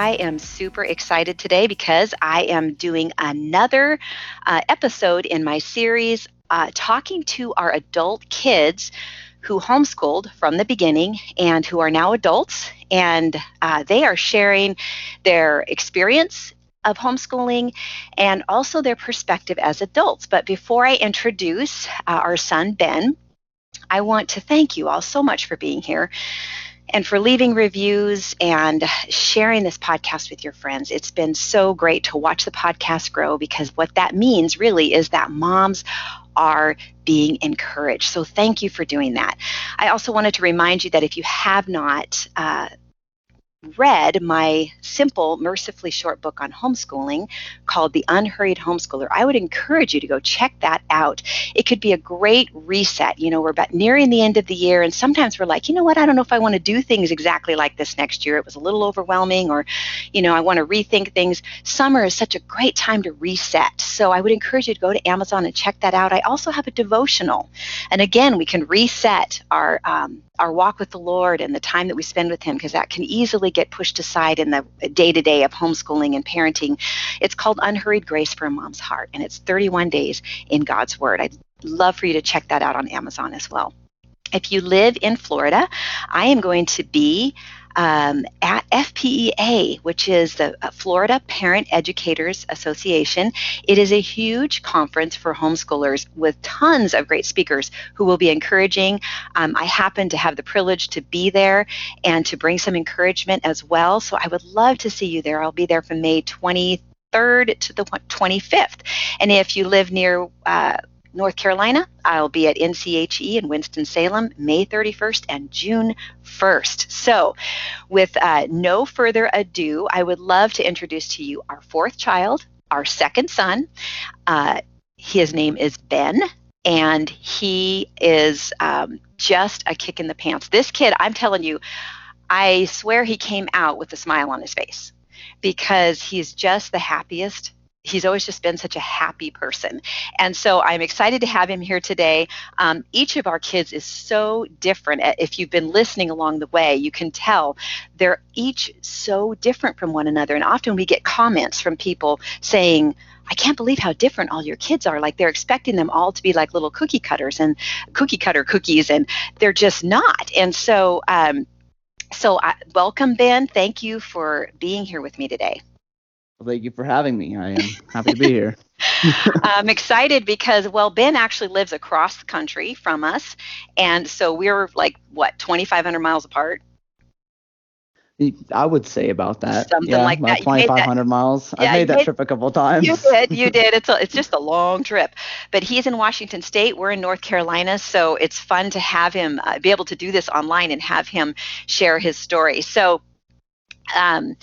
I am super excited today because I am doing another uh, episode in my series uh, talking to our adult kids who homeschooled from the beginning and who are now adults. And uh, they are sharing their experience of homeschooling and also their perspective as adults. But before I introduce uh, our son, Ben, I want to thank you all so much for being here and for leaving reviews and sharing this podcast with your friends. It's been so great to watch the podcast grow because what that means really is that moms are being encouraged. So thank you for doing that. I also wanted to remind you that if you have not uh, read my simple, mercifully short book on homeschooling called The Unhurried Homeschooler, I would encourage you to go check that out. It could be a great reset. You know, we're about nearing the end of the year, and sometimes we're like, you know what, I don't know if I want to do things exactly like this next year. It was a little overwhelming, or, you know, I want to rethink things. Summer is such a great time to reset. So I would encourage you to go to Amazon and check that out. I also have a devotional. And again, we can reset our um, our walk with the Lord and the time that we spend with Him, because that can easily get pushed aside in the day to day of homeschooling and parenting. It's called Unhurried Grace for a Mom's Heart, and it's 31 days in God's Word. I'd love for you to check that out on Amazon as well. If you live in Florida, I am going to be um, at FPEA, which is the uh, Florida Parent Educators Association. It is a huge conference for homeschoolers with tons of great speakers who will be encouraging. Um, I happen to have the privilege to be there and to bring some encouragement as well. So I would love to see you there. I'll be there from May 23rd to the 25th. And if you live near uh, North Carolina, I'll be at NCHE in Winston-Salem May 31st and June 1st. So, with uh, no further ado, I would love to introduce to you our fourth child, our second son. Uh, his name is Ben, and he is um, just a kick in the pants. This kid, I'm telling you, I swear he came out with a smile on his face because he's just the happiest he's always just been such a happy person. And so I'm excited to have him here today. Um, each of our kids is so different. If you've been listening along the way, you can tell they're each so different from one another. And often we get comments from people saying, I can't believe how different all your kids are. Like they're expecting them all to be like little cookie cutters and cookie cutter cookies, and they're just not. And so, um, so I, welcome, Ben. Thank you for being here with me today. Well, thank you for having me. I am happy to be here. I'm excited because, well, Ben actually lives across the country from us. And so we're like, what, 2,500 miles apart? I would say about that. Something yeah, like about that. 2,500 miles. Yeah, I made that made, trip a couple times. You did. You did. It's a, it's just a long trip. But he's in Washington State. We're in North Carolina, so it's fun to have him uh, be able to do this online and have him share his story. So. Um,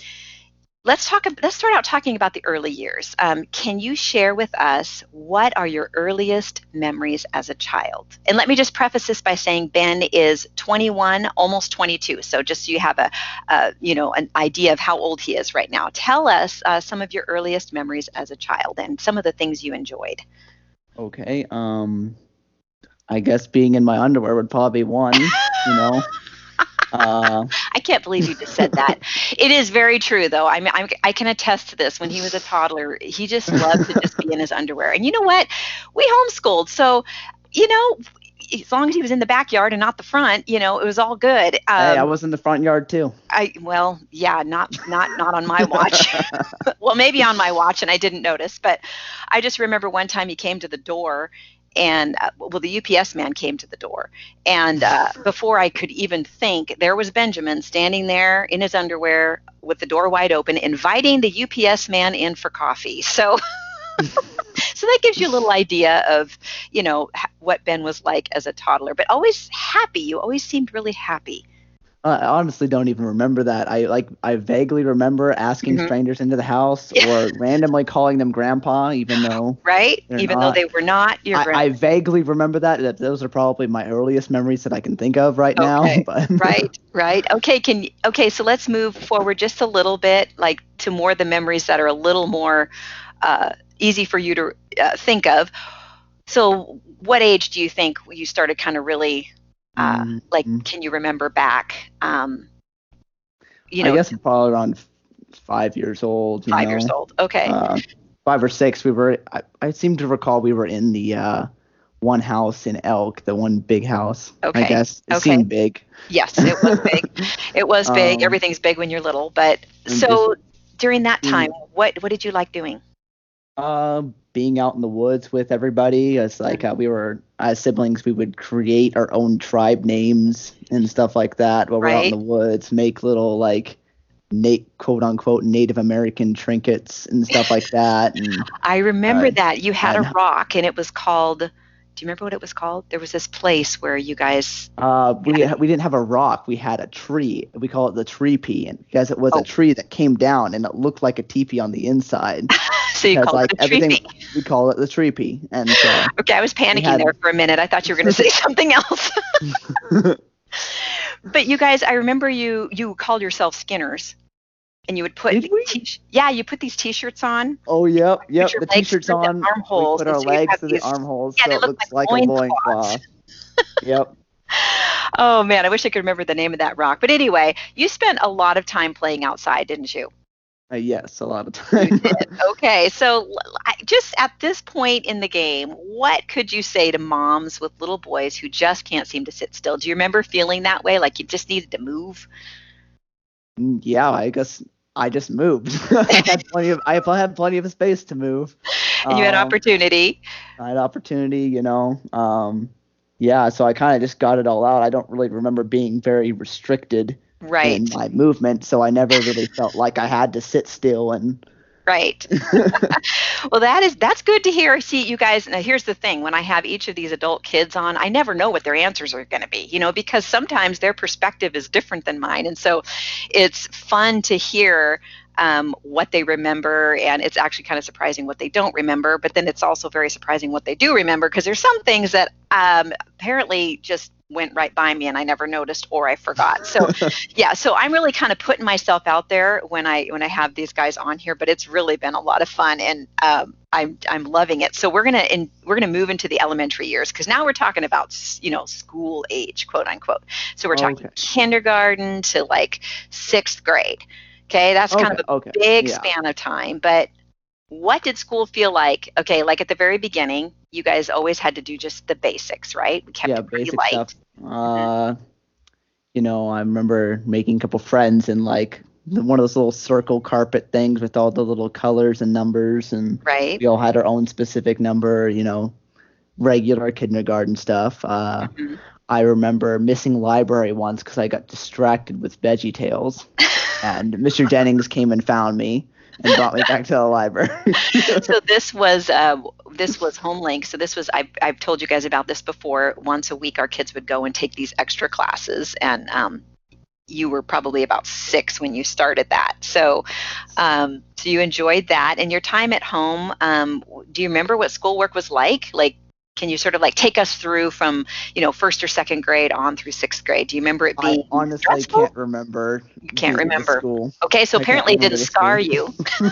let's talk let's start out talking about the early years. Um, can you share with us what are your earliest memories as a child? And let me just preface this by saying ben is 21 almost 22 so just so you have a, a you know an idea of how old he is right now. Tell us uh, some of your earliest memories as a child and some of the things you enjoyed. Okay um i guess being in my underwear would probably be one you know uh, I can't believe you just said that. it is very true, though. I mean, I'm, i can attest to this. When he was a toddler, he just loved to just be in his underwear. And you know what? We homeschooled, so you know, as long as he was in the backyard and not the front, you know, it was all good. Um, hey, I was in the front yard too. I well, yeah, not not not on my watch. well, maybe on my watch, and I didn't notice. But I just remember one time he came to the door and uh, well the ups man came to the door. And uh, before i could even think there was benjamin standing there in his underwear with the door wide open inviting the ups man in for coffee. So so that gives you a little idea of you know what ben was like as a toddler but always happy. You always seemed really happy I honestly don't even remember that. I like I vaguely remember asking mm-hmm. strangers into the house or randomly calling them grandpa, even though right, even not. though they were not your. I, I, vaguely remember that. That those are probably my earliest memories that I can think of right okay. now. But. right, right. Okay, can okay. So let's move forward just a little bit, like to more the memories that are a little more uh, easy for you to uh, think of. So, what age do you think you started kind of really uh, like, mm-hmm. can you remember back? Um, you know, I guess probably around five years old. five know? years old. Okay. Uh, five or six. We were. I, I seem to recall we were in the uh, one house in Elk, the one big house. Okay. I guess it Okay. seemed big. yes, it was big. it was big. Um, Everything's big when you're little. But so during that Mm. time, what what did you like doing? Um, being out in the woods with everybody. It's like uh, we were as siblings. We would create our own tribe names and stuff like that while we're out in the woods. Make little like. Nate, quote unquote, Native American trinkets and stuff like that. And I remember Uh, that you had a rock, and it was called. Do you remember what it was called? There was this place where you guys. Uh, we we didn't have a rock. We had a tree. We call it the tree pea, and because it was Oh. a tree that came down and it looked like a teepee on the inside. So you called like it a tree we call it the tree pea. And uh, so, Okay, I was panicking had- there for a minute. I thought you were going to say something else. but you guys, I remember you you called yourself Skinners, and you would put t- yeah, you put these T-shirts on. oh yep, yep. The t-shirts through the on. armholes, we put our so legs through these- the armholes, yeah, so it looks like like, a loincloth. yep. Oh man, I wish I could remember the name of that rock. But anyway, you spent a lot of time playing outside, didn't you? Uh, yes, a lot of time. Okay, so just at this point in the game, what could you say to moms with little boys who just can't seem to sit still? Do you remember feeling that way, like you just needed to move? Mm, yeah, I guess I just moved. I had plenty of. I had plenty of space to move. And you had Um, opportunity. I had opportunity, you know. Um, yeah, so I kind of just got it all out. I don't really remember being very restricted Right, in my movement, so I never really felt like I had to sit still and. right. well, that is that's good to hear. See, you guys. Now, here's the thing: when I have each of these adult kids on, I never know what their answers are going to be. You know, because sometimes their perspective is different than mine, and so it's fun to hear um, what they remember, and it's actually kind of surprising what they don't remember. But then it's also very surprising what they do remember, because there's some things that um, apparently just went right by me and I never noticed or I forgot. So yeah, so I'm really kind of putting myself out there when I when I have these guys on here, but it's really been a lot of fun and um, I'm I'm loving it. So we're gonna in, we're gonna move into the elementary years because now we're talking about you know school age, quote unquote. So we're talking Okay. kindergarten to like sixth grade. Okay, that's kind of a okay, big yeah. span of time. But what did school feel like? Okay, like at the very beginning, you guys always had to do just the basics, right? We kept yeah, it basic light. stuff. Uh, you know, I remember making a couple friends in like one of those little circle carpet things with all the little colors and numbers, and Right. we all had our own specific number. You know, regular kindergarten stuff. Uh, Mhm. I remember missing library once because I got distracted with Veggie Tales, and Mr. Jennings came and found me and brought me back to the library. so this was uh, this was HomeLink. So this was I've, I've told you guys about this before. Once a week, our kids would go and take these extra classes, and um, you were probably about six when you started that. So um, so you enjoyed that, and your time at home. Um, do you remember what schoolwork was like? Like. Can you sort of like take us through from you know first or second grade on through sixth grade? Do you remember it being? I honestly stressful? can't remember. You can't remember. Okay, so I apparently it didn't scar you.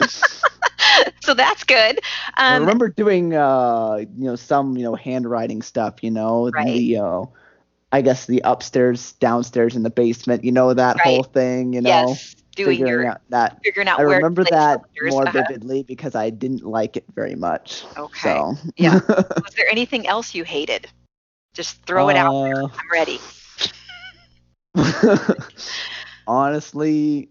so that's good. I Um, remember doing uh you know some you know handwriting stuff you know Right. the uh, I guess the upstairs downstairs in the basement you know that Right. whole thing you know yes, doing figuring your out that figuring out I where remember that more Uh-huh. vividly because I didn't like it very much Okay. so Yeah. Was there anything else you hated? Just throw it out. Uh, I'm ready. honestly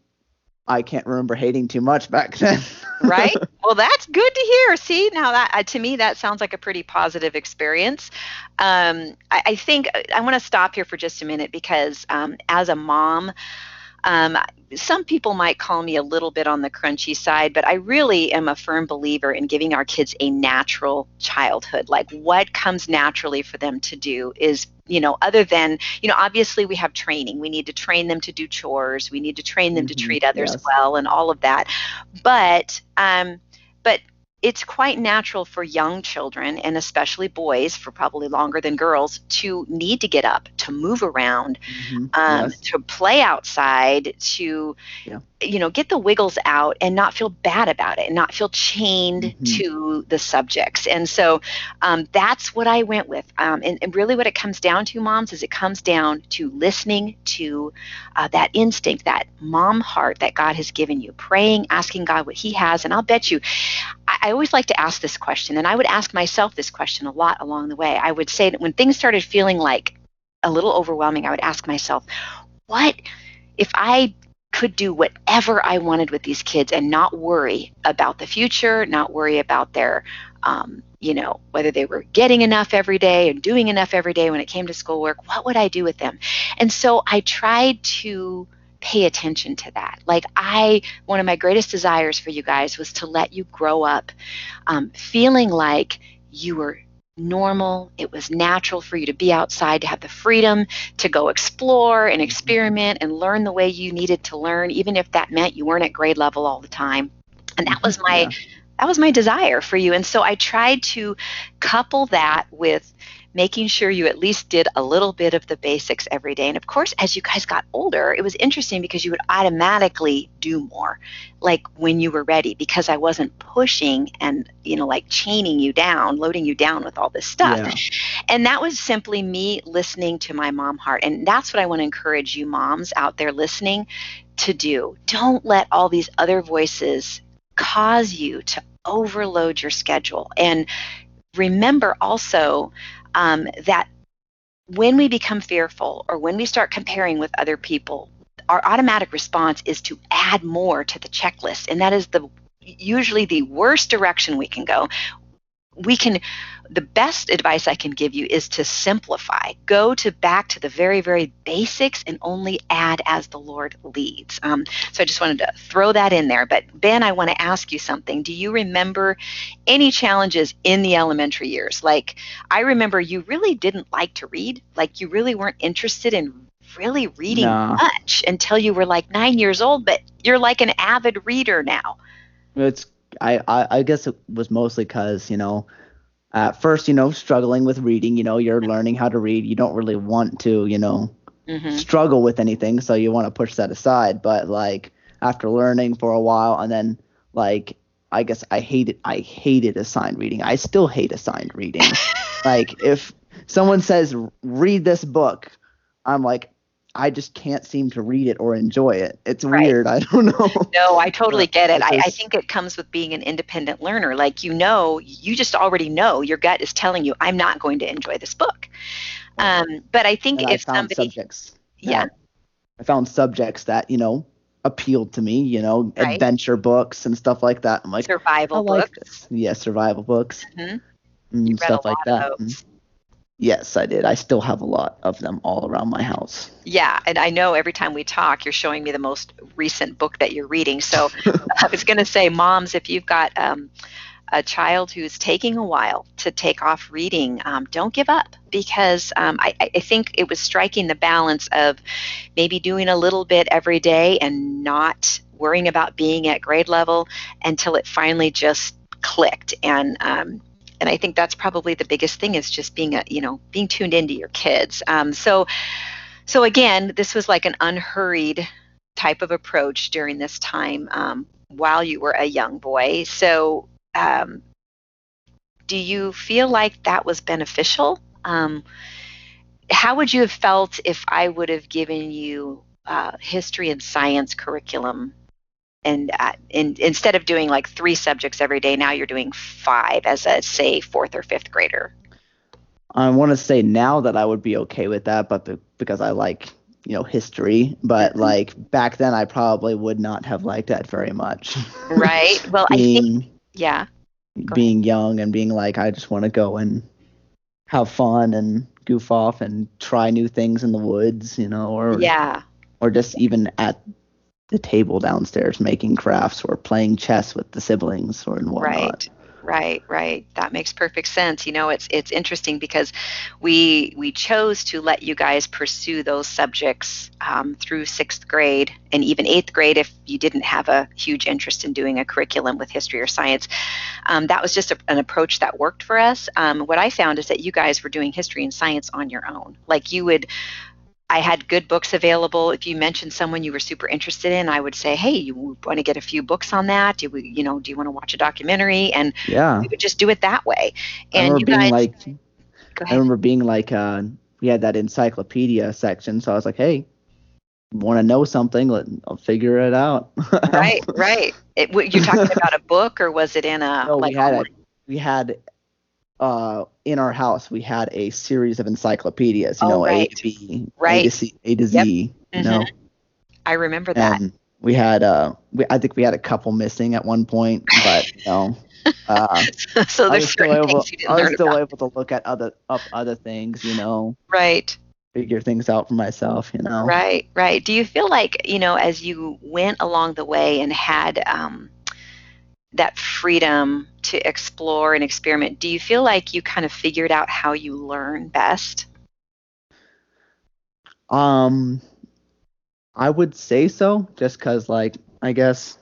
I can't remember hating too much back then Right? well, that's good to hear. See, now that uh, to me that sounds like a pretty positive experience. Um, I, I think I want to stop here for just a minute because um, as a mom, um, some people might call me a little bit on the crunchy side, but I really am a firm believer in giving our kids a natural childhood. Like what comes naturally for them to do is, you know, other than, you know, obviously we have training. We need to train them to do chores. We need to train them to Mhm, treat others yes. well and all of that. But, um, but it's quite natural for young children and especially boys for probably longer than girls to need to get up to move around Mhm. um, Yes. to play outside to Yeah. you know get the wiggles out and not feel bad about it and not feel chained Mhm. to the subjects and so um, that's what i went with um, and, and really what it comes down to moms is it comes down to listening to uh, that instinct that mom heart that god has given you praying asking god what he has and i'll bet you I, I always like to ask this question and i would ask myself this question a lot along the way i would say that when things started feeling like a little overwhelming i would ask myself what if i could do whatever I wanted with these kids and not worry about the future, not worry about their, um, you know, whether they were getting enough every day and doing enough every day when it came to schoolwork, what would I do with them? And so I tried to pay attention to that. Like, I, one of my greatest desires for you guys was to let you grow up um, feeling like you were normal. It was natural for you to be outside, to have the freedom to go explore and experiment and learn the way you needed to learn, even if that meant you weren't at grade level all the time. And that was my Yeah. that was my desire for you. And so I tried to couple that with making sure you at least did a little bit of the basics every day. And of course, as you guys got older, it was interesting because you would automatically do more, like when you were ready, because I wasn't pushing and, you know, like chaining you down, loading you down with all this stuff. Yeah. And that was simply me listening to my mom heart. And that's what I want to encourage you moms out there listening to do. Don't let all these other voices cause you to overload your schedule. And remember also um, that when we become fearful or when we start comparing with other people, our automatic response is to add more to the checklist. And that is the usually the worst direction we can go. We can the best advice I can give you is to simplify. Go to back to the very, very basics and only add as the Lord leads. Um, so I just wanted to throw that in there. But Ben, I want to ask you something. Do you remember any challenges in the elementary years? Like I remember you really didn't like to read. Like you really weren't interested in really reading No. much until you were like nine years old. But you're like an avid reader now. It's I, I I guess it was mostly because you know at first you know struggling with reading you know you're learning how to read. You don't really want to you know hmm struggle with anything so you want to push that aside. But like after learning for a while and then like I guess I hated I hated assigned reading. I still hate assigned reading. Like if someone says read this book I'm like I just can't seem to read it or enjoy it it's Right. weird I don't know No, I totally get it. I, I think it comes with being an independent learner. Like, you know, you just already know your gut is telling you, I'm not going to enjoy this book. Um, but I think and I if found somebody, subjects. yeah, that- I found subjects that you know appealed to me. You know, Right. adventure books and stuff like that. I'm like, survival like books. this. Yeah, survival books Mhm. and You read stuff a like that. of those. Yes, I did. I still have a lot of them all around my house. Yeah, and I know every time we talk, you're showing me the most recent book that you're reading. So I was going to say, moms, if you've got um, a child who's taking a while to take off reading, um, don't give up because um, I, I think it was striking the balance of maybe doing a little bit every day and not worrying about being at grade level until it finally just clicked. And um, and I think that's probably the biggest thing is just being a you know being tuned into your kids. Um, so so again, this was like an unhurried type of approach during this time um, while you were a young boy. So, um, do you feel like that was beneficial? Um, how would you have felt if I would have given you uh, history and science curriculum? And, uh, in, instead of doing like three subjects every day, now you're doing five as a, say, fourth or fifth grader. I want to say now that I would be okay with that, but be- because I like you know history, but Mhm. like back then I probably would not have liked that very much. Right. Well, I think, yeah. Go being young and being like I just want to go and have fun and goof off and try new things in the woods, you know, or Yeah. or just even at the table downstairs making crafts or playing chess with the siblings or whatnot. Right. Right, right. That makes perfect sense. You know, it's it's interesting because we we chose to let you guys pursue those subjects um, through sixth grade and even eighth grade if you didn't have a huge interest in doing a curriculum with history or science. Um, that was just a, an approach that worked for us. Um, what I found is that you guys were doing history and science on your own. Like you would I had good books available. If you mentioned someone you were super interested in, I would say, "Hey, you want to get a few books on that? Do we, you know, do you want to watch a documentary?" And Yeah. we would just do it that way. I And remember you being guys, like, go I ahead. remember being like, uh, we had that encyclopedia section, so I was like, hey, want to know something? Let, I'll figure it out. Right, right. It, you're talking about a book, or was it in a No, like we had a, we had uh in our house we had a series of encyclopedias, you Oh, know, A to B, A Right. to C, A to Yep. Z, you know. I remember that. And we had uh we, I think we had a couple missing at one point, but you know, uh, so I there's was still able things you didn't I was still about. able to look at other up other things, you know, Right. figure things out for myself, you know. Right, right. Do you feel like, you know, as you went along the way and had um, that freedom to explore and experiment, do you feel like you kind of figured out how you learn best? Um, I would say so, just because, like, I guess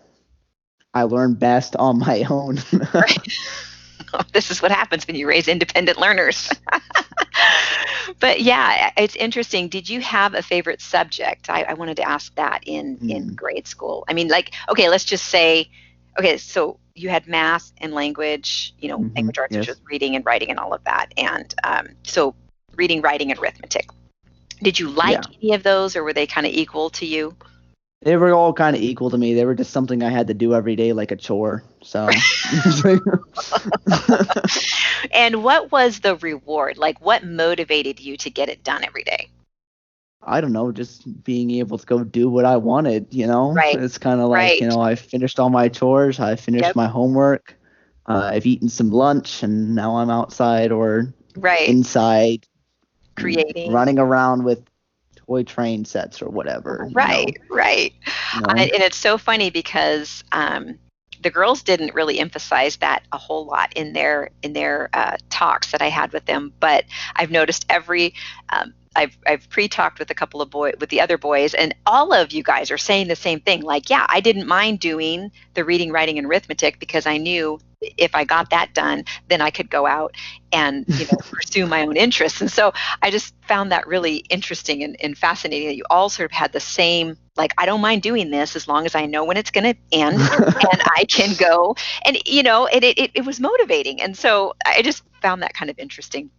I learn best on my own. this is what happens when you raise independent learners. but yeah, it's interesting. Did you have a favorite subject? I, I wanted to ask that in in Hmm. grade school. I mean, like, okay, let's just say, okay, so you had math and language, you know, Mhm, language arts, which yes. was reading and writing and all of that, and um, so reading, writing, and arithmetic. Did you like Yeah. any of those, or were they kind of equal to you? they were all kind of equal to me. They were just something I had to do every day, like a chore. So, And what was the reward? Like, what motivated you to get it done every day? I don't know, just being able to go do what I wanted, you know? Right. It's kind of like, you know, I finished all my chores, I finished Yep. my homework, uh, I've eaten some lunch, and now I'm outside or Right. inside Creating. running around with toy train sets or whatever. you know, Right, right. you know? I, and it's so funny because um, the girls didn't really emphasize that a whole lot in their in their uh, talks that I had with them. But I've noticed every um, I've I've pre-talked with a couple of boy with the other boys, and all of you guys are saying the same thing. Like, yeah, I didn't mind doing the reading, writing, and arithmetic because I knew if I got that done, then I could go out and you know pursue my own interests. And so I just found that really interesting and, and fascinating that you all sort of had the same like I don't mind doing this as long as I know when it's going to end and I can go and you know and it, it, it was motivating and so I just found that kind of interesting.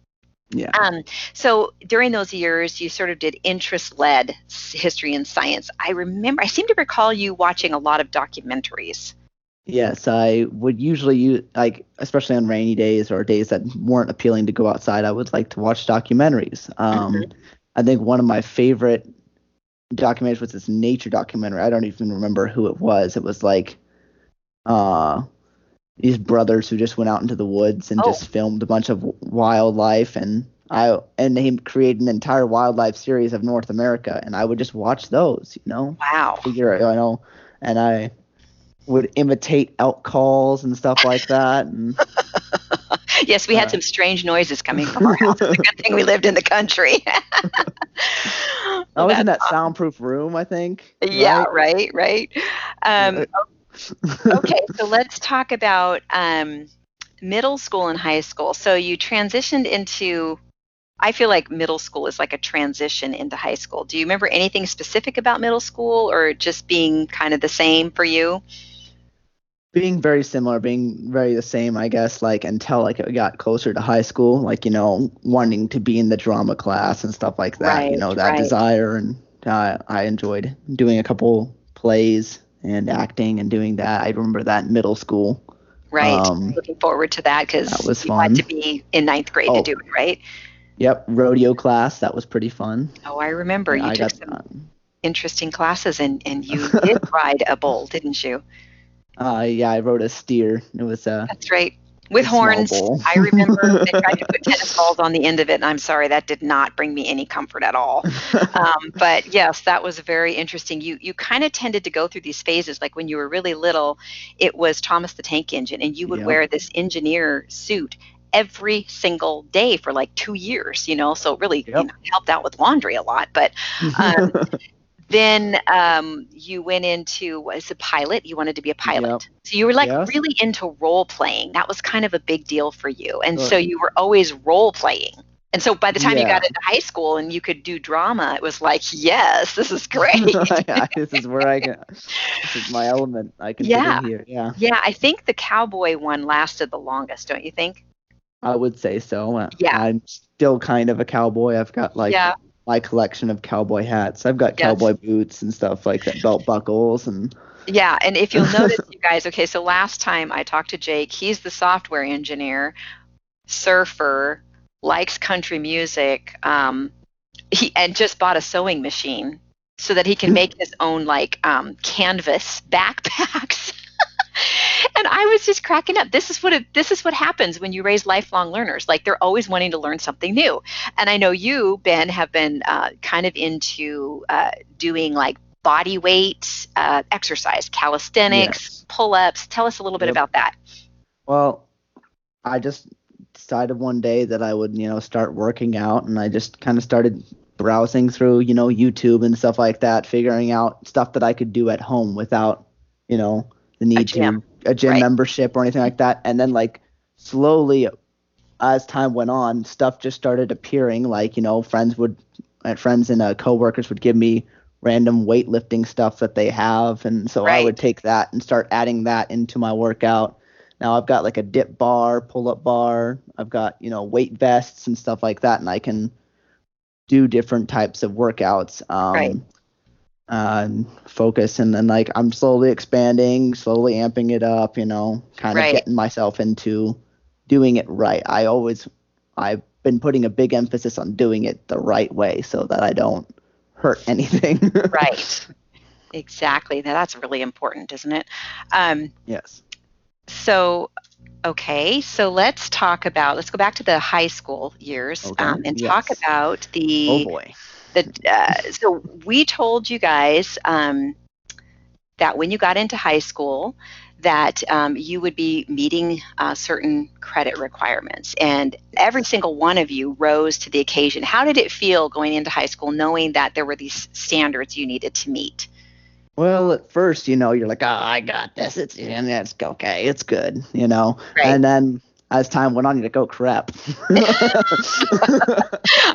yeah. Um, so during those years, you sort of did interest-led history and science. I remember, I seem to recall you watching a lot of documentaries. Yes, I would usually use like especially on rainy days or days that weren't appealing to go outside. I would like to watch documentaries. Um, Mm-hmm. I think one of my favorite documentaries was this nature documentary. I don't even remember who it was. It was like uh these brothers who just went out into the woods and Oh. just filmed a bunch of wildlife and I and they created an entire wildlife series of North America and I would just watch those, you know Wow. figure you know, and I would imitate elk calls and stuff like that. And Yes, we had Uh, some strange noises coming from our house. It's a good thing we lived in the country. I was in that soundproof room, I think. Yeah, right? right, right. Um, okay, so let's talk about um, middle school and high school. So you transitioned into, I feel like middle school is like a transition into high school. Do you remember anything specific about middle school or just being kind of the same for you? being very similar, being very the same, I guess. Like until like it got closer to high school, like you know, wanting to be in the drama class and stuff like that. you know, that right. desire, and uh, I enjoyed doing a couple plays and acting and doing that. I remember that in middle school. Right. Um, Looking forward to that because you had to be in ninth grade to Oh. do it, right? Yep, rodeo class. That was pretty fun. Oh, I remember you I took some interesting classes and, and you did ride a bull, didn't you? Uh, yeah, I rode a steer. It was uh, That's right. with a horns. I remember they tried to put tennis balls on the end of it, and I'm sorry, that did not bring me any comfort at all. Um, but yes, that was very interesting. You you kind of tended to go through these phases. Like when you were really little, it was Thomas the Tank Engine, and you would Yep. wear this engineer suit every single day for like two years. You know, so it really you know, helped out with laundry a lot. But um, then um, you went into as a pilot. You wanted to be a pilot, Yep. so you were like Yes. really into role playing. That was kind of a big deal for you, and so you were always role playing. And so by the time you got into high school and you could do drama, it was like, yes, this is great. Yeah, this is where I can. This is my element. I can Yeah. here. Yeah, yeah, I think the cowboy one lasted the longest, don't you think? I would say so. Uh, Yeah. I'm still kind of a cowboy. I've got like yeah, my collection of cowboy hats. I've got Yes. cowboy boots and stuff like that, belt buckles and yeah. And if you'll notice, you guys, okay, so last time I talked to Jake, he's the software engineer, surfer, likes country music, um, he and just bought a sewing machine so that he can make his own like um, canvas backpacks. and I was just cracking up. This is what it, this is what happens when you raise lifelong learners. Like they're always wanting to learn something new. And I know you, Ben, have been uh, kind of into uh, doing like body weight uh, exercise, calisthenics, Yes. pull-ups. Tell us a little bit Yep. about that. Well, I just decided one day that I would, you know, start working out, and I just kind of started browsing through, you know, YouTube and stuff like that, figuring out stuff that I could do at home without, you know, the need gym, to a gym right. membership or anything like that. And then like slowly as time went on, stuff just started appearing. Like, you know, friends would friends and uh, coworkers would give me random weightlifting stuff that they have, and so I would take that and start adding that into my workout. Now I've got like a dip bar, pull up bar. I've got you know weight vests and stuff like that, and I can do different types of workouts. Um, Right. Um, focus and then like I'm slowly expanding, slowly amping it up, you know, kind of Right. getting myself into doing it right. I always I've been putting a big emphasis on doing it the right way so that I don't hurt anything. Right. exactly. Now, that's really important, isn't it? Um, yes. so, okay. So let's talk about. Let's go back to the high school years Okay, um, and talk about the Oh boy. The. Uh, so we told you guys um, that when you got into high school, that um, you would be meeting uh, certain credit requirements, and every single one of you rose to the occasion. How did it feel going into high school, knowing that there were these standards you needed to meet? Well, at first, you know, you're like, "Oh, I got this. It's and it's okay. It's good," you know. Right. And then as time went on, you're like, "Oh crap."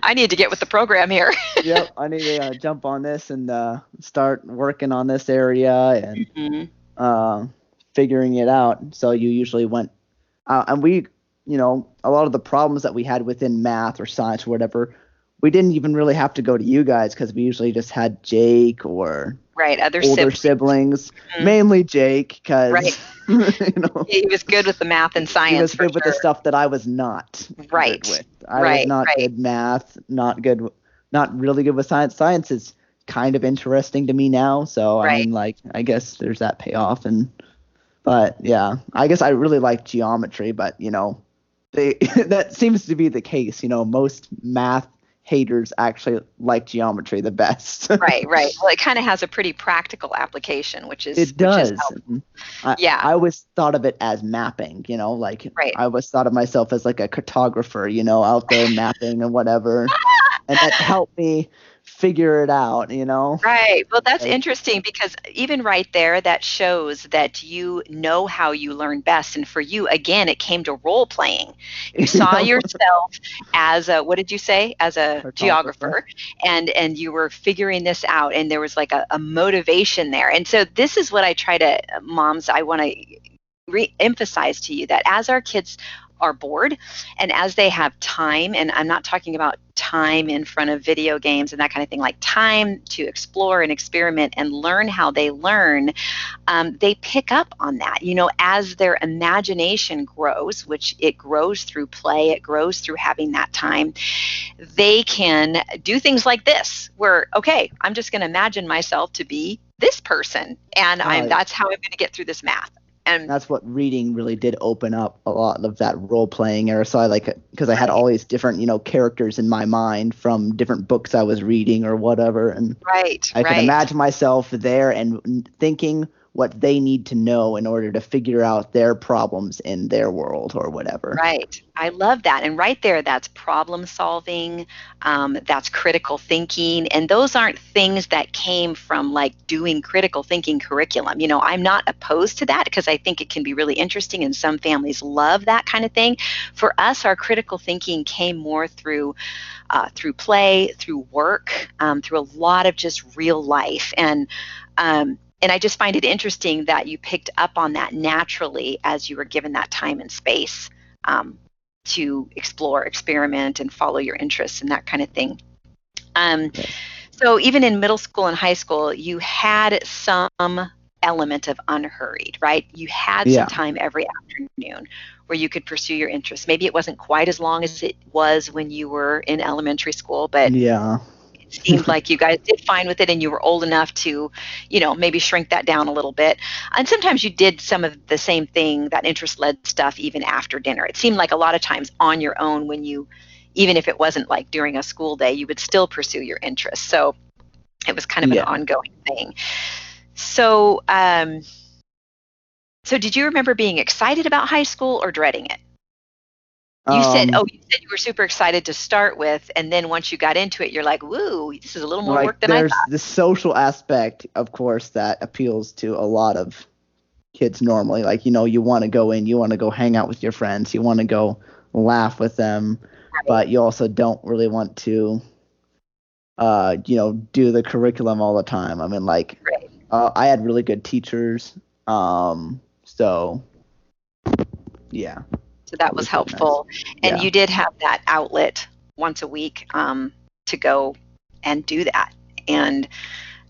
I need to get with the program here. yep, I need to uh, jump on this and uh, start working on this area and Mhm. uh, figuring it out. So you usually went, uh, and we, you know, a lot of the problems that we had within math or science or whatever, we didn't even really have to go to you guys because we usually just had Jake or Right, other older siblings. siblings, Mhm. mainly Jake, because Right. you know He was good with the math and science. he was good with the stuff that I was not good Right. with. I Right, was not right. good math, not good, not really good with science. Science is kind of interesting to me now, so I Right. mean, like, I guess there's that payoff. And but yeah, I guess I really like geometry, but you know, they that seems to be the case. You know, most math haters actually like geometry the best. right, right. Well, it kind of has a pretty practical application, which is It does. is helpful. Mm-hmm. I, Yeah. I always thought of it as mapping, you know, like Right. I always thought of myself as like a cartographer, you know, out there mapping and whatever. and that helped me figure it out, you know. Right. Well, that's Like- interesting because even right there, that shows that you know how you learn best. And for you, again, it came to role playing. You saw yourself as a what did you say? As a geographer, and and you were figuring this out, and there was like a, a motivation there. And so this is what I try to, uh, moms, I want to re-emphasize to you that as our kids are bored. And as they have time and i'm not talking about time in front of video games and that kind of thing like time to explore and experiment and learn how they learn um, they pick up on that. You know as their imagination grows which it grows through play it grows through having that time they can do things like this where okay i'm just going to imagine myself to be this person and i'm that's how i'm going to get through this math And that's what reading really did open up a lot of that role playing era. So I like because I had all these different you know characters in my mind from different books I was reading or whatever, and right, I right. could imagine myself there and thinking what they need to know in order to figure out their problems in their world or whatever. Right. I love that. And right there, that's problem solving, um, that's critical thinking. And those aren't things that came from like doing critical thinking curriculum. You know, I'm not opposed to that because I think it can be really interesting and some families love that kind of thing. For us, our critical thinking came more through. Uh, through play, through work, um, through a lot of just real life, and um, and I just find it interesting that you picked up on that naturally as you were given that time and space um, to explore, experiment, and follow your interests and that kind of thing. Um, so even in middle school and high school, you had some element of unhurried, right? You had Yeah. some time every afternoon where you could pursue your interests. Maybe it wasn't quite as long as it was when you were in elementary school, but Yeah. It seemed like you guys did fine with it and you were old enough to, you know, maybe shrink that down a little bit. And sometimes you did some of the same thing, that interest led stuff, even after dinner. It seemed like a lot of times on your own when you, even if it wasn't like during a school day, you would still pursue your interests. So it was kind of Yeah. an ongoing thing. So, um, so did you remember being excited about high school or dreading it? You said, Um, oh, you said you were super excited to start with, and then once you got into it, you're like, woo, this is a little more like work than I thought. there's the social aspect, of course, that appeals to a lot of kids normally. Like you know, you want to go in, you want to go hang out with your friends, you want to go laugh with them, but you also don't really want to, uh, you know, do the curriculum all the time. I mean, like Right. uh, I had really good teachers, um, so yeah, So that was really helpful. And Yeah. you did have that outlet once a week um, to go and do that. And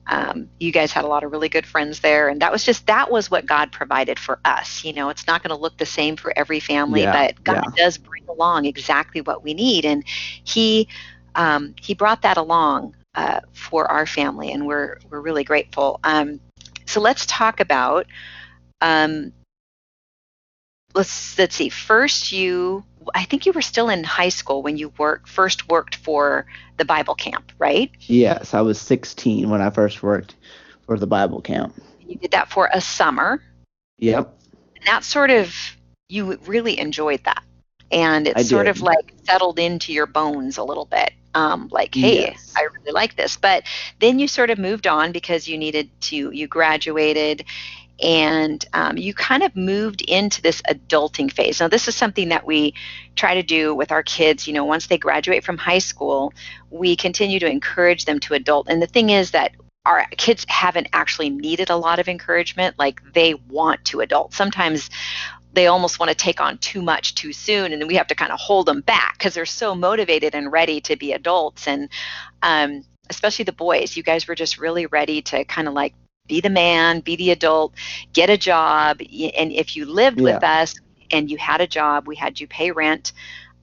um, you guys had a lot of really good friends there. And that was just, that was what God provided for us. You know, it's not going to look the same for every family, Yeah, but God does bring along exactly what we need. And He, um, he brought that along uh, for our family, and we're, we're really grateful. Um, so let's talk about um, let's let's see. First, you I think you were still in high school when you worked first worked for the Bible camp, right? yes, I was 16 when I first worked for the Bible camp. You did that for a summer, Yep. and that sort of you really enjoyed that, and it I sort did. of like settled into your bones a little bit. Um, like, hey, Yes. I really like this. But then you sort of moved on because you needed to. You graduated, and um, you kind of moved into this adulting phase. Now, this is something that we try to do with our kids. You know, once they graduate from high school, we continue to encourage them to adult. And the thing is that our kids haven't actually needed a lot of encouragement. Like they want to adult. Sometimes they almost want to take on too much too soon, and we have to kind of hold them back because they're so motivated and ready to be adults. And um, especially the boys, you guys were just really ready to kind of like be the man, be the adult, get a job. And if you lived with us and you had a job, we had you pay rent.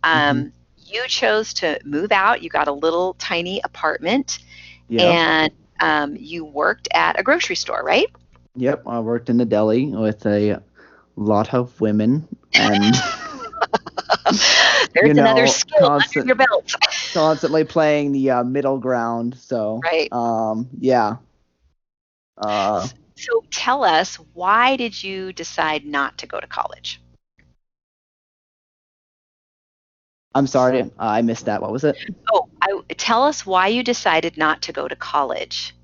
Um, You chose to move out. You got a little tiny apartment and um, you worked at a grocery store, right? Yep, I worked in the deli with a lot of women and There's You know, another skill constant- under your belt. constantly playing the uh, middle ground. So, Right. um, yeah. Uh, So tell us, why did you decide not to go to college? I'm sorry, I missed that. What was it? Oh, I, tell us why you decided not to go to college.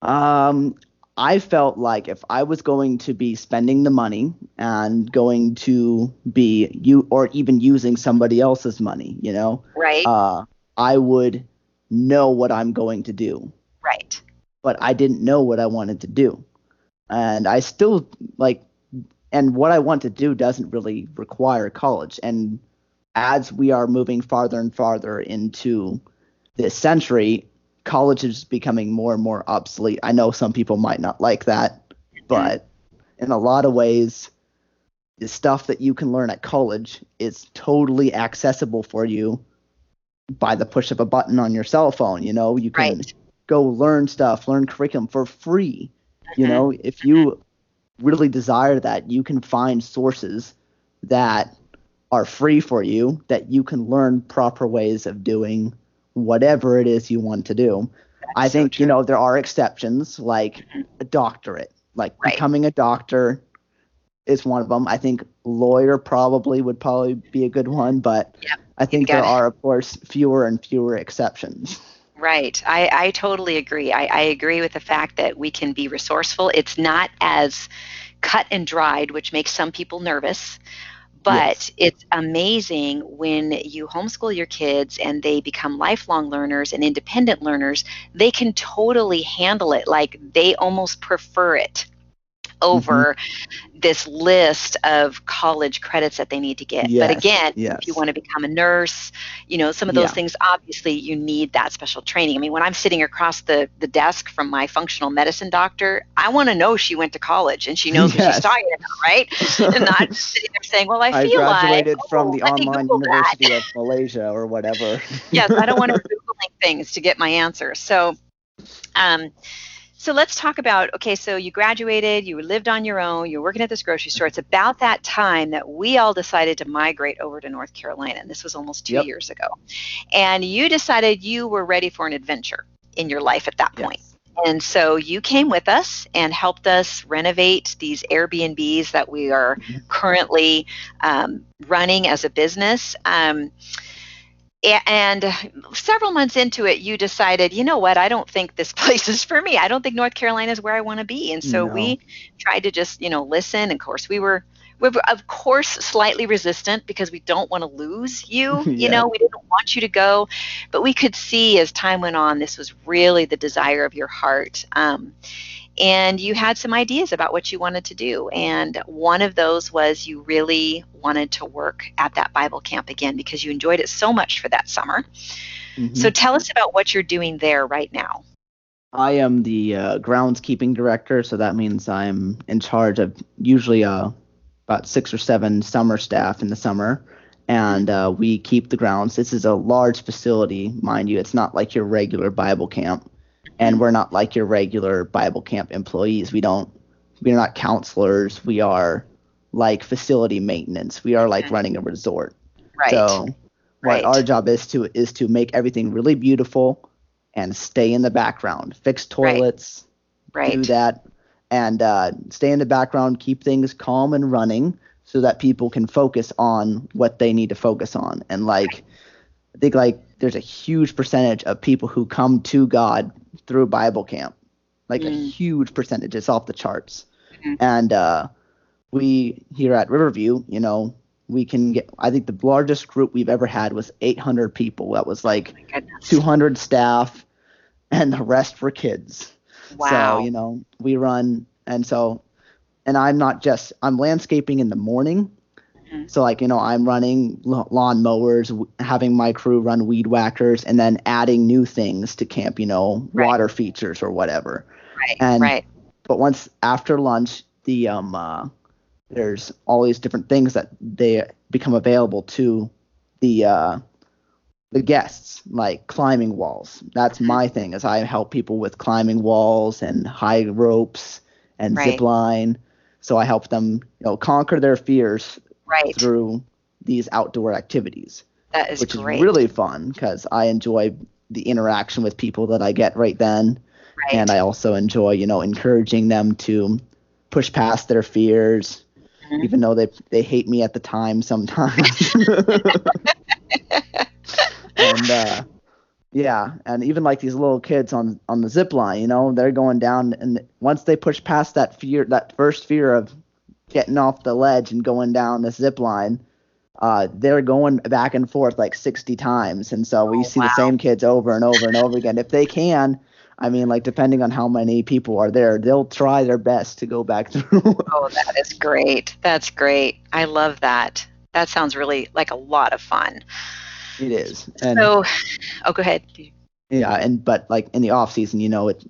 Um, I felt like if I was going to be spending the money and going to be you or even using somebody else's money, you know, Right. uh, I would know what I'm going to do. But I didn't know what I wanted to do. And I still like and what I want to do doesn't really require college. And as we are moving farther and farther into this century, college is becoming more and more obsolete. I know some people might not like that, but in a lot of ways, the stuff that you can learn at college is totally accessible for you by the push of a button on your cell phone. You know, you can Right. Go learn stuff, learn curriculum for free. You know, if you really desire that, you can find sources that are free for you that you can learn proper ways of doing whatever it is you want to do. That's I think, so you know, there are exceptions like mm-hmm. a doctorate, like right. becoming a doctor is one of them. I think lawyer probably would probably be a good one, but yep. I think there are, of course, fewer and fewer exceptions. Right. I, I totally agree. I, I agree with the fact that we can be resourceful. It's not as cut and dried, which makes some people nervous. But yes. it's amazing when you homeschool your kids and they become lifelong learners and independent learners, they can totally handle it. Like they almost prefer it over mm-hmm. this list of college credits that they need to get. Yes, but again, yes. if you want to become a nurse, you know, some of those yeah. things obviously you need that special training. I mean, when I'm sitting across the, the desk from my functional medicine doctor, I want to know she went to college and she knows yes. what she's talking about, right? and not sitting there saying, Well, I feel like. I graduated like, from oh, the online university that. of Malaysia or whatever. yes, I don't want to be Googling things to get my answers. So um so let's talk about okay, so you graduated, you lived on your own, you're working at this grocery store. It's about that time that we all decided to migrate over to North Carolina. And this was almost two yep. years ago. And you decided you were ready for an adventure in your life at that point. And so you came with us and helped us renovate these Airbnbs that we are mm-hmm. currently um, running as a business. Um, and several months into it you decided you know what? I don't think this place is for me. I don't think north carolina is where i want to be. And so no. we tried to just you know listen. Of course we were we were of course slightly resistant because we don't want to lose you. You know we didn't want you to go. But we could see as time went on this was really the desire of your heart. Um, and you had some ideas about what you wanted to do. And one of those was you really wanted to work at that Bible camp again because you enjoyed it so much for that summer. Mm-hmm. So tell us about what you're doing there right now. I am the uh, groundskeeping director, so that means I'm in charge of usually uh, about six or seven summer staff in the summer, and uh, we keep the grounds. This is a large facility, mind you. It's not like your regular Bible camp and we're not like your regular Bible camp employees. We don't we're not counselors. We are like facility maintenance. We are like running a resort. Right. So right. what our job is to is to make everything really beautiful and stay in the background. Fix toilets. Right. Do that and uh, stay in the background, keep things calm and running so that people can focus on what they need to focus on. And like I think like there's a huge percentage of people who come to God through Bible camp, like mm. a huge percentage. It's off the charts. Mm-hmm. And uh, we here at Riverview, you know, we can get. I think the largest group we've ever had was 800 people. That was like oh 200 staff, and the rest were kids. Wow. So you know, we run, and so, and I'm not just I'm landscaping in the morning Mm-hmm. So like you know I'm running lawn mowers, having my crew run weed whackers, and then adding new things to camp. You know right. water features or whatever. Right. And, right. But once after lunch, the um uh, there's all these different things that they become available to the uh the guests like climbing walls that's mm-hmm. my thing is i help people with climbing walls and high ropes and right. zip line so i help them you know conquer their fears right. through these outdoor activities. That is which great. is really fun because I enjoy the interaction with people that I get right then, right. and I also enjoy you know encouraging them to push past their fears, mm-hmm. even though they they hate me at the time sometimes. and uh, yeah, and even like these little kids on on the zip line, you know, they're going down, and once they push past that fear, that first fear of getting off the ledge and going down the zip line, uh, they're going back and forth like 60 times. And so we oh, see wow. the same kids over and over and over again. If they can, I mean, like depending on how many people are there, they'll try their best to go back through. oh, that is great. That's great. I love that. That sounds really like a lot of fun. It is. And, so, oh, go ahead. Yeah, and but like in the off season, you know, it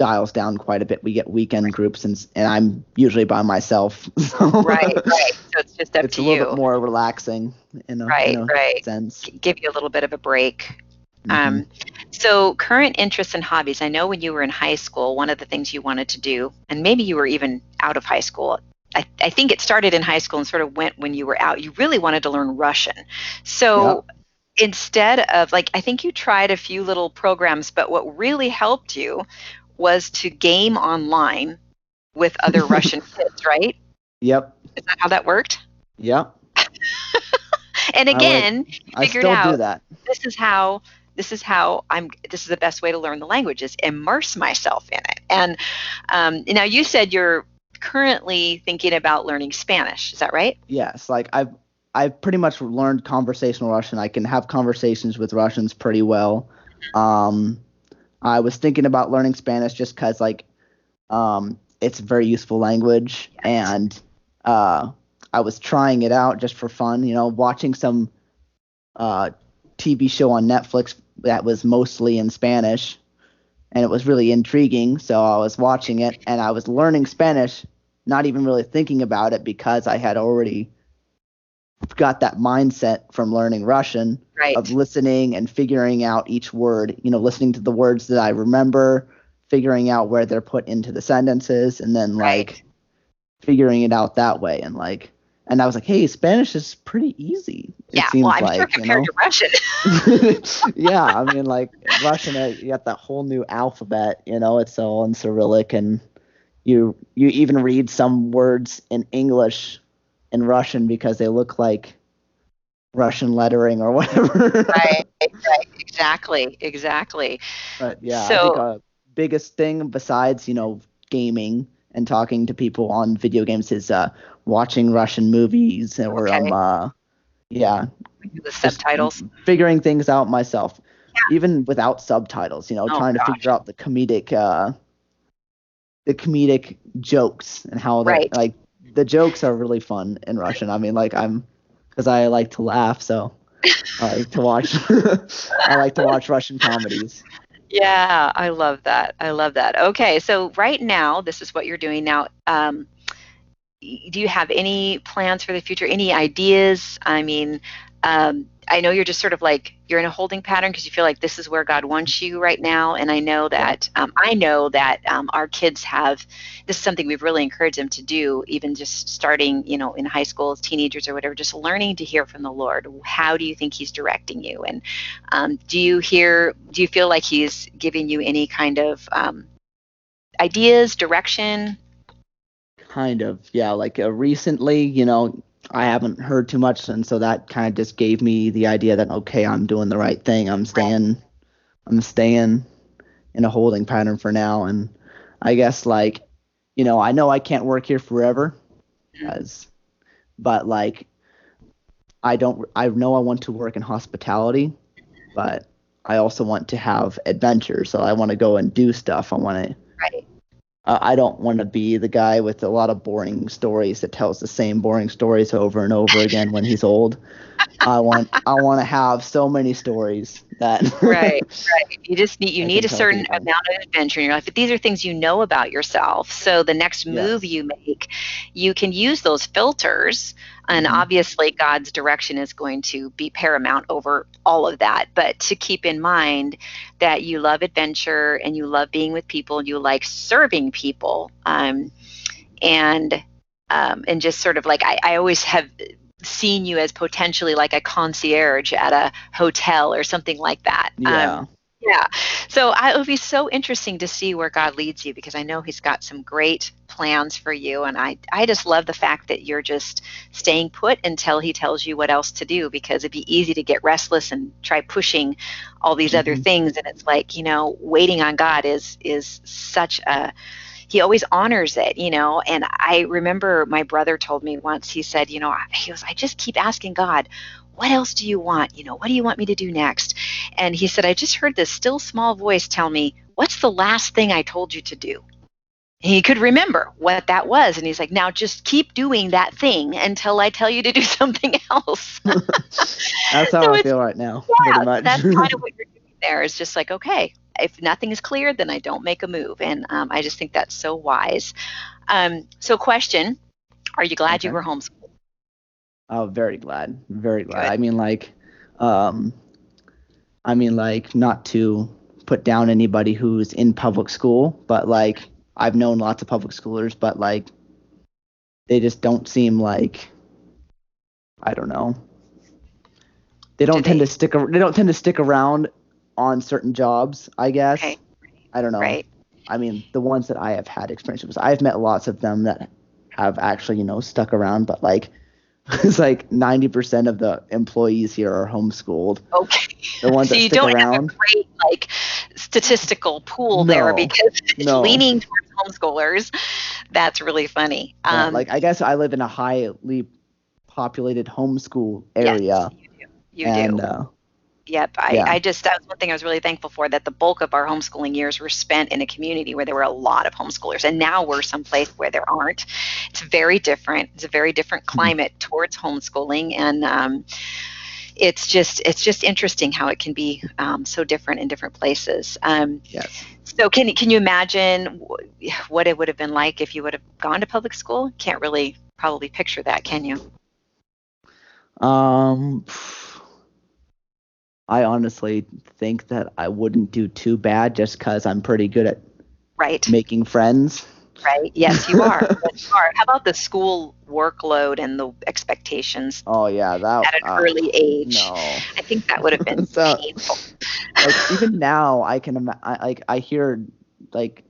dials down quite a bit. We get weekend groups, and and I'm usually by myself. So right, right. So it's just up it's to you. It's a little bit more relaxing in a, right, in a right. sense. Give you a little bit of a break. Mm-hmm. Um, So, current interests and hobbies. I know when you were in high school, one of the things you wanted to do, and maybe you were even out of high school. I, I think it started in high school and sort of went when you were out. You really wanted to learn Russian. So, Yep. instead of like, I think you tried a few little programs, but what really helped you was to game online with other Russian kids, right? Yep. Is that how that worked? Yep. And again, I Figured out. that. this is how this is how I'm this is the best way to learn the language is immerse myself in it. And um, now you said you're currently thinking about learning Spanish. Is that right? Yes, like I've I've pretty much learned conversational Russian. I can have conversations with Russians pretty well. Um, I was thinking about learning Spanish just because like um, it's a very useful language, and uh, I was trying it out just for fun. You know, watching some uh, TV show on Netflix that was mostly in Spanish, and it was really intriguing. So I was watching it, and I was learning Spanish not even really thinking about it because I had already got that mindset from learning Russian Right. of listening and figuring out each word, you know, listening to the words that I remember, figuring out where they're put into the sentences, and then like Right. figuring it out that way. And like, and I was like, hey, Spanish is pretty easy. It yeah. seems Well, I'm like, sure you compared know? to Russian. yeah, I mean, like Russian, uh, you got that whole new alphabet. You know, it's all in Cyrillic, and you you even read some words in English in Russian because they look like Russian lettering or whatever. right. Right. Exactly. Exactly. but yeah, I So- think a biggest thing besides you know gaming and talking to people on video games is uh, watching Russian movies or Okay. um uh, yeah The subtitles. figuring things out myself even without subtitles you know Oh, trying to gosh. figure out the comedic uh the comedic jokes and how they Right. like the jokes are really fun in russian i mean like i'm because i like to laugh so i like to watch i like to watch russian comedies Yeah, I love that. I love that. Okay, so right now, this is what you're doing now. Um, do you have any plans for the future? Any ideas? I mean, um, I know you're just sort of like you're in a holding pattern because you feel like this is where God wants you right now. And I know that um, I know that um, our kids have this is something we've really encouraged them to do, even just starting, you know, in high school, as teenagers or whatever, just learning to hear from the Lord. How do you think He's directing you? And um, do you hear? Do you feel like He's giving you any kind of um, ideas, direction? kind of yeah like uh, recently you know i haven't heard too much and so that kind of just gave me the idea that okay i'm doing the right thing. I'm staying i'm staying in a holding pattern for now. And i guess like you know i know i can't work here forever as but like i don't i know i want to work in hospitality but i also want to have adventure so i want to go and do stuff. I want to. Uh, I don't want to be the guy with a lot of boring stories that tells the same boring stories over and over again when he's old. I want I want to have so many stories that right right you just need you I need a certain people. amount of adventure in your life but these are things you know about yourself so the next move Yes. you make you can use those filters and Mhm. obviously god's direction is going to be paramount over all of that but to keep in mind that you love adventure and you love being with people and you like serving people um, and um, and just sort of like I, I always have seen you as potentially like a concierge at a hotel or something like that. yeah. Um, yeah. So I, it would be so interesting to see where God leads you because I know He's got some great plans for you. And I, I just love the fact that you're just staying put until He tells you what else to do because it'd be easy to get restless and try pushing all these other Mhm. things. And it's like, you know, waiting on God is, is such a, he always honors it, you know. And I remember my brother told me once, he said, you know, he goes, I just keep asking God, what else do you want? You know, what do you want me to do next? And he said, I just heard this still small voice tell me, what's the last thing I told you to do? He could remember what that was. And he's like, now just keep doing that thing until I tell you to do something else. That's how So I feel right now, yeah, that's kind of what you're doing there. Is just like, okay, if nothing is clear, then I don't make a move, and um, I just think that's so wise. Um, so, question: Are you glad you were homeschooled? Oh, very glad, very glad. Good. I mean, like, um, I mean, like, not to put down anybody who's in public school, but like I've known lots of public schoolers, but like they just don't seem like I don't know. They don't Do tend they- to stick. They don't tend to stick around on certain jobs. I guess. Okay. I don't know. Right. I mean, the ones that I have had experience with, I've met lots of them that have actually, you know, stuck around, but like, it's like 90% of the employees here are homeschooled. Okay. The ones so that you stick don't have a great like statistical pool there because it's no. leaning towards homeschoolers. That's really funny. Yeah, Um, like, I guess I live in a highly populated homeschool area. yes, you do. You and, do. Uh, Yep. I, Yeah. I just, that was one thing I was really thankful for that the bulk of our homeschooling years were spent in a community where there were a lot of homeschoolers. And now we're someplace where there aren't. It's very different. It's a very different Mm-hmm. climate towards homeschooling. And, um, it's just it's just interesting how it can be um, so different in different places. Um, yes. so can can you imagine wh- what it would have been like if you would have gone to public school? Can't really probably picture that, can you? Um, I honestly think that I wouldn't do too bad just because I'm pretty good at Right. making friends. Right. Yes, you are. yes, you are. How about the school workload and the expectations Oh, yeah. That, at an uh, early age? No. I think that would have been So- painful. like even now I can ima- I, like I hear like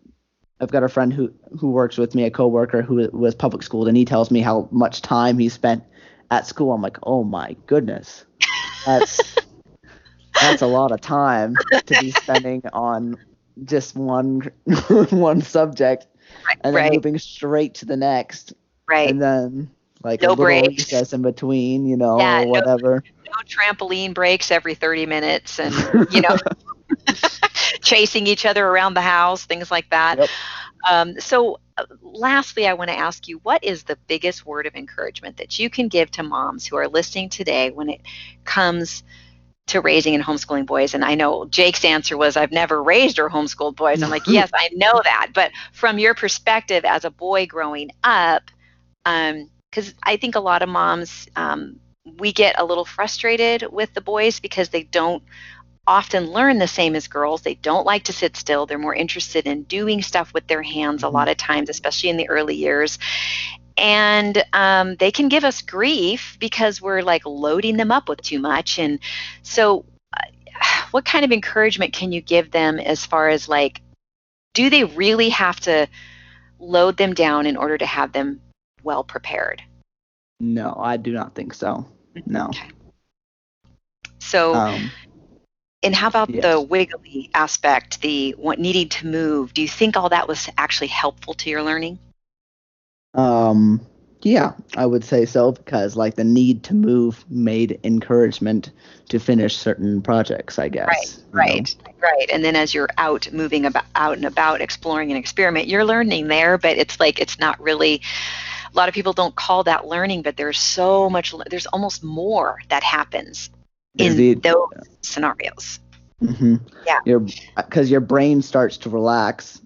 I've got a friend who who works with me, a coworker who was public schooled, and he tells me how much time he spent at school. I'm like, oh my goodness, that's that's a lot of time to be spending on just one one subject, and then Right. moving straight to the next, Right. and then like No breaks. in between, you know, Yeah, or no- whatever. no trampoline breaks every 30 minutes and you know chasing each other around the house things like that Yep. um, so uh, lastly i want to ask you what is the biggest word of encouragement that you can give to moms who are listening today when it comes to raising and homeschooling boys and i know jake's answer was i've never raised or homeschooled boys i'm like yes i know that but from your perspective as a boy growing up because i think a lot of moms um, we get a little frustrated with the boys because they don't often learn the same as girls. They don't like to sit still. They're more interested in doing stuff with their hands a Mhm. lot of times, especially in the early years. And um, they can give us grief because we're like loading them up with too much. And so, uh, what kind of encouragement can you give them as far as like, do they really have to load them down in order to have them well prepared? No, I do not think so. No. Okay. So, Um, And how about Yes. the wiggly aspect, the what, needing to move? Do you think all that was actually helpful to your learning? Um, yeah, I would say so because like the need to move made encouragement to finish certain projects. I guess. you know. Right, right. And then as you're out moving about, out and about, exploring and experiment, you're learning there. But it's like it's not really. A lot of people don't call that learning, but there's so much. There's almost more that happens in Indeed. those scenarios. hmm Yeah. Your because your brain starts to relax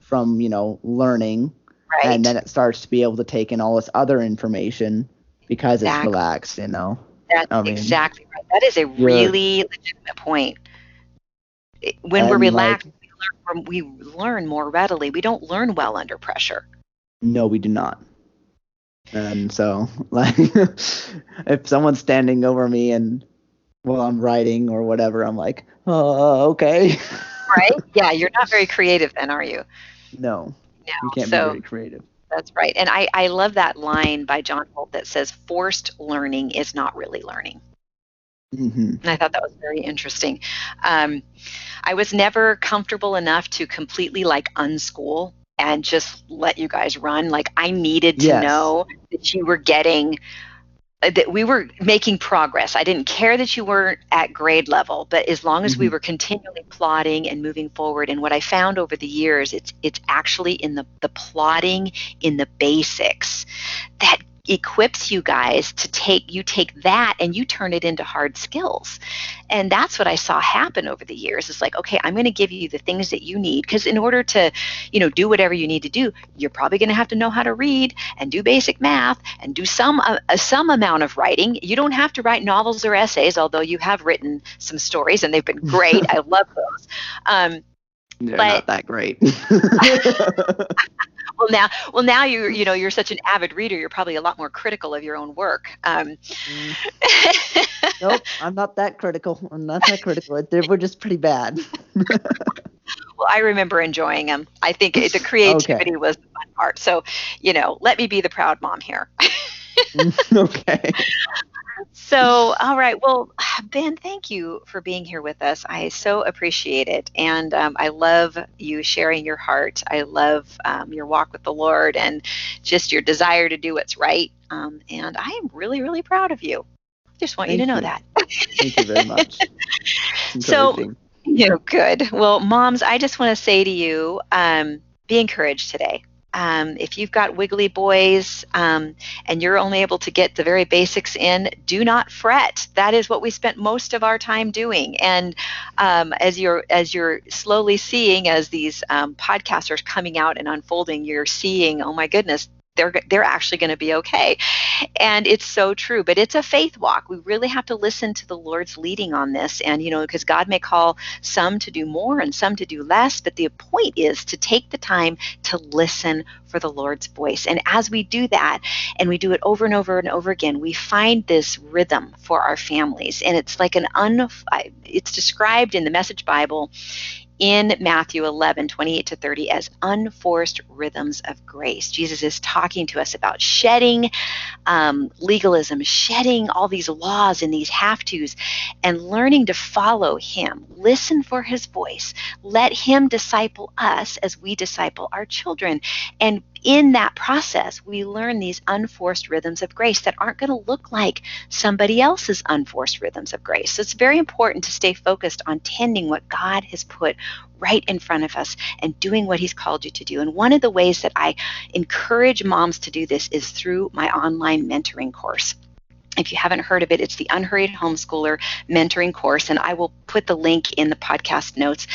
from you know learning, Right. and then it starts to be able to take in all this other information because it's relaxed. You know. That's I mean, exactly right. That is a really legitimate point. When we're relaxed, like- we, learn, we learn more readily. We don't learn well under pressure. No, we do not. And so, like, if someone's standing over me and while I'm writing or whatever, I'm like, oh, okay. Right? yeah, you're not very creative then, are you? no, No. you can't so be very creative. that's right. And I, I love that line by John Holt that says, forced learning is not really learning. hmm And I thought that was very interesting. Um, I was never comfortable enough to completely like unschool and just let you guys run. Like I needed to Yes. know that you were getting that we were making progress. I didn't care that you weren't at grade level, but as long as we Mhm. were continually plotting and moving forward. And what I found over the years, it's it's actually in the the plotting in the basics that equips you guys to take you take that and you turn it into hard skills. And that's what i saw happen over the years. It's like okay i'm going to give you the things that you need because in order to you know do whatever you need to do you're probably going to have to know how to read and do basic math and do some uh, uh, some amount of writing. You don't have to write novels or essays although you have written some stories and they've been great. I love those. Um, they're but, not that great. well now well now you you know you're such an avid reader you're probably a lot more critical of your own work um, mm. nope i'm not that critical i'm not that critical they were just pretty bad well i remember enjoying them i think the creativity okay. was the fun part so you know let me be the proud mom here okay so, all right. Well, Ben, thank you for being here with us. I so appreciate it. And um, I love you sharing your heart. I love um, your walk with the Lord and just your desire to do what's right. Um, and I am really, really proud of you. I Just want thank you to know you. that. thank you very much. so, you know, good. Well, moms, I just want to say to you, um, be encouraged today. Um, if you've got wiggly boys um, and you're only able to get the very basics in, do not fret. That is what we spent most of our time doing. And um, as you're as you're slowly seeing, as these um, podcasts are coming out and unfolding, you're seeing, oh my goodness, they're they're actually going to be okay. And it's so true but it's a faith walk. We really have to listen to the lord's leading on this and you know because god may call some to do more and some to do less but the point is to take the time to listen for the lord's voice. And as we do that and we do it over and over and over again we find this rhythm for our families. And it's like an un it's described in the message bible in Matthew 11, 28 to 30, as unforced rhythms of grace. Jesus is talking to us about shedding um, legalism, shedding all these laws and these have tos, and learning to follow Him. Listen for His voice. Let Him disciple us as we disciple our children. And in that process, we learn these unforced rhythms of grace that aren't going to look like somebody else's unforced rhythms of grace. So it's very important to stay focused on tending what God has put right in front of us and doing what He's called you to do. And one of the ways that I encourage moms to do this is through my online mentoring course. If you haven't heard of it, it's the Unhurried Homeschooler Mentoring Course, and I will put the link in the podcast notes.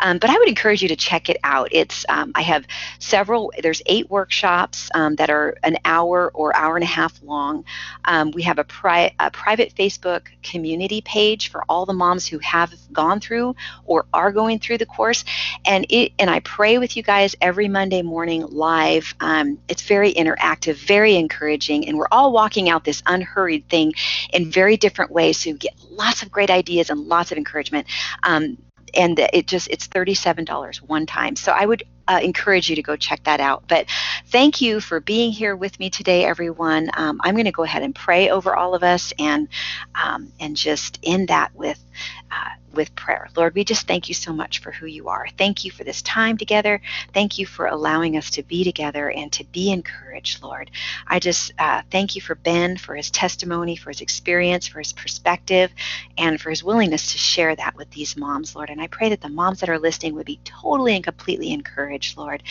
Um, but I would encourage you to check it out. It's um, I have several. There's eight workshops um, that are an hour or hour and a half long. Um, we have a, pri- a private Facebook community page for all the moms who have gone through or are going through the course, and it and I pray with you guys every Monday morning live. Um, it's very interactive, very encouraging, and we're all walking out this unhurried thing in very different ways. So you get lots of great ideas and lots of encouragement. Um, and it just it's $37 one time so i would uh, encourage you to go check that out but thank you for being here with me today everyone um, i'm going to go ahead and pray over all of us and um, and just end that with uh, with prayer. Lord, we just thank you so much for who you are. Thank you for this time together. Thank you for allowing us to be together and to be encouraged, Lord. I just uh, thank you for Ben, for his testimony, for his experience, for his perspective, and for his willingness to share that with these moms, Lord. And I pray that the moms that are listening would be totally and completely encouraged, Lord,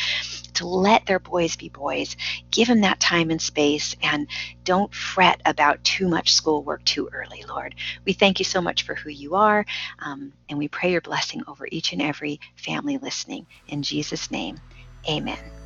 to let their boys be boys. Give them that time and space and don't fret about too much schoolwork too early, Lord. We thank you so much for who you are. Um, and we pray your blessing over each and every family listening. In Jesus' name, amen.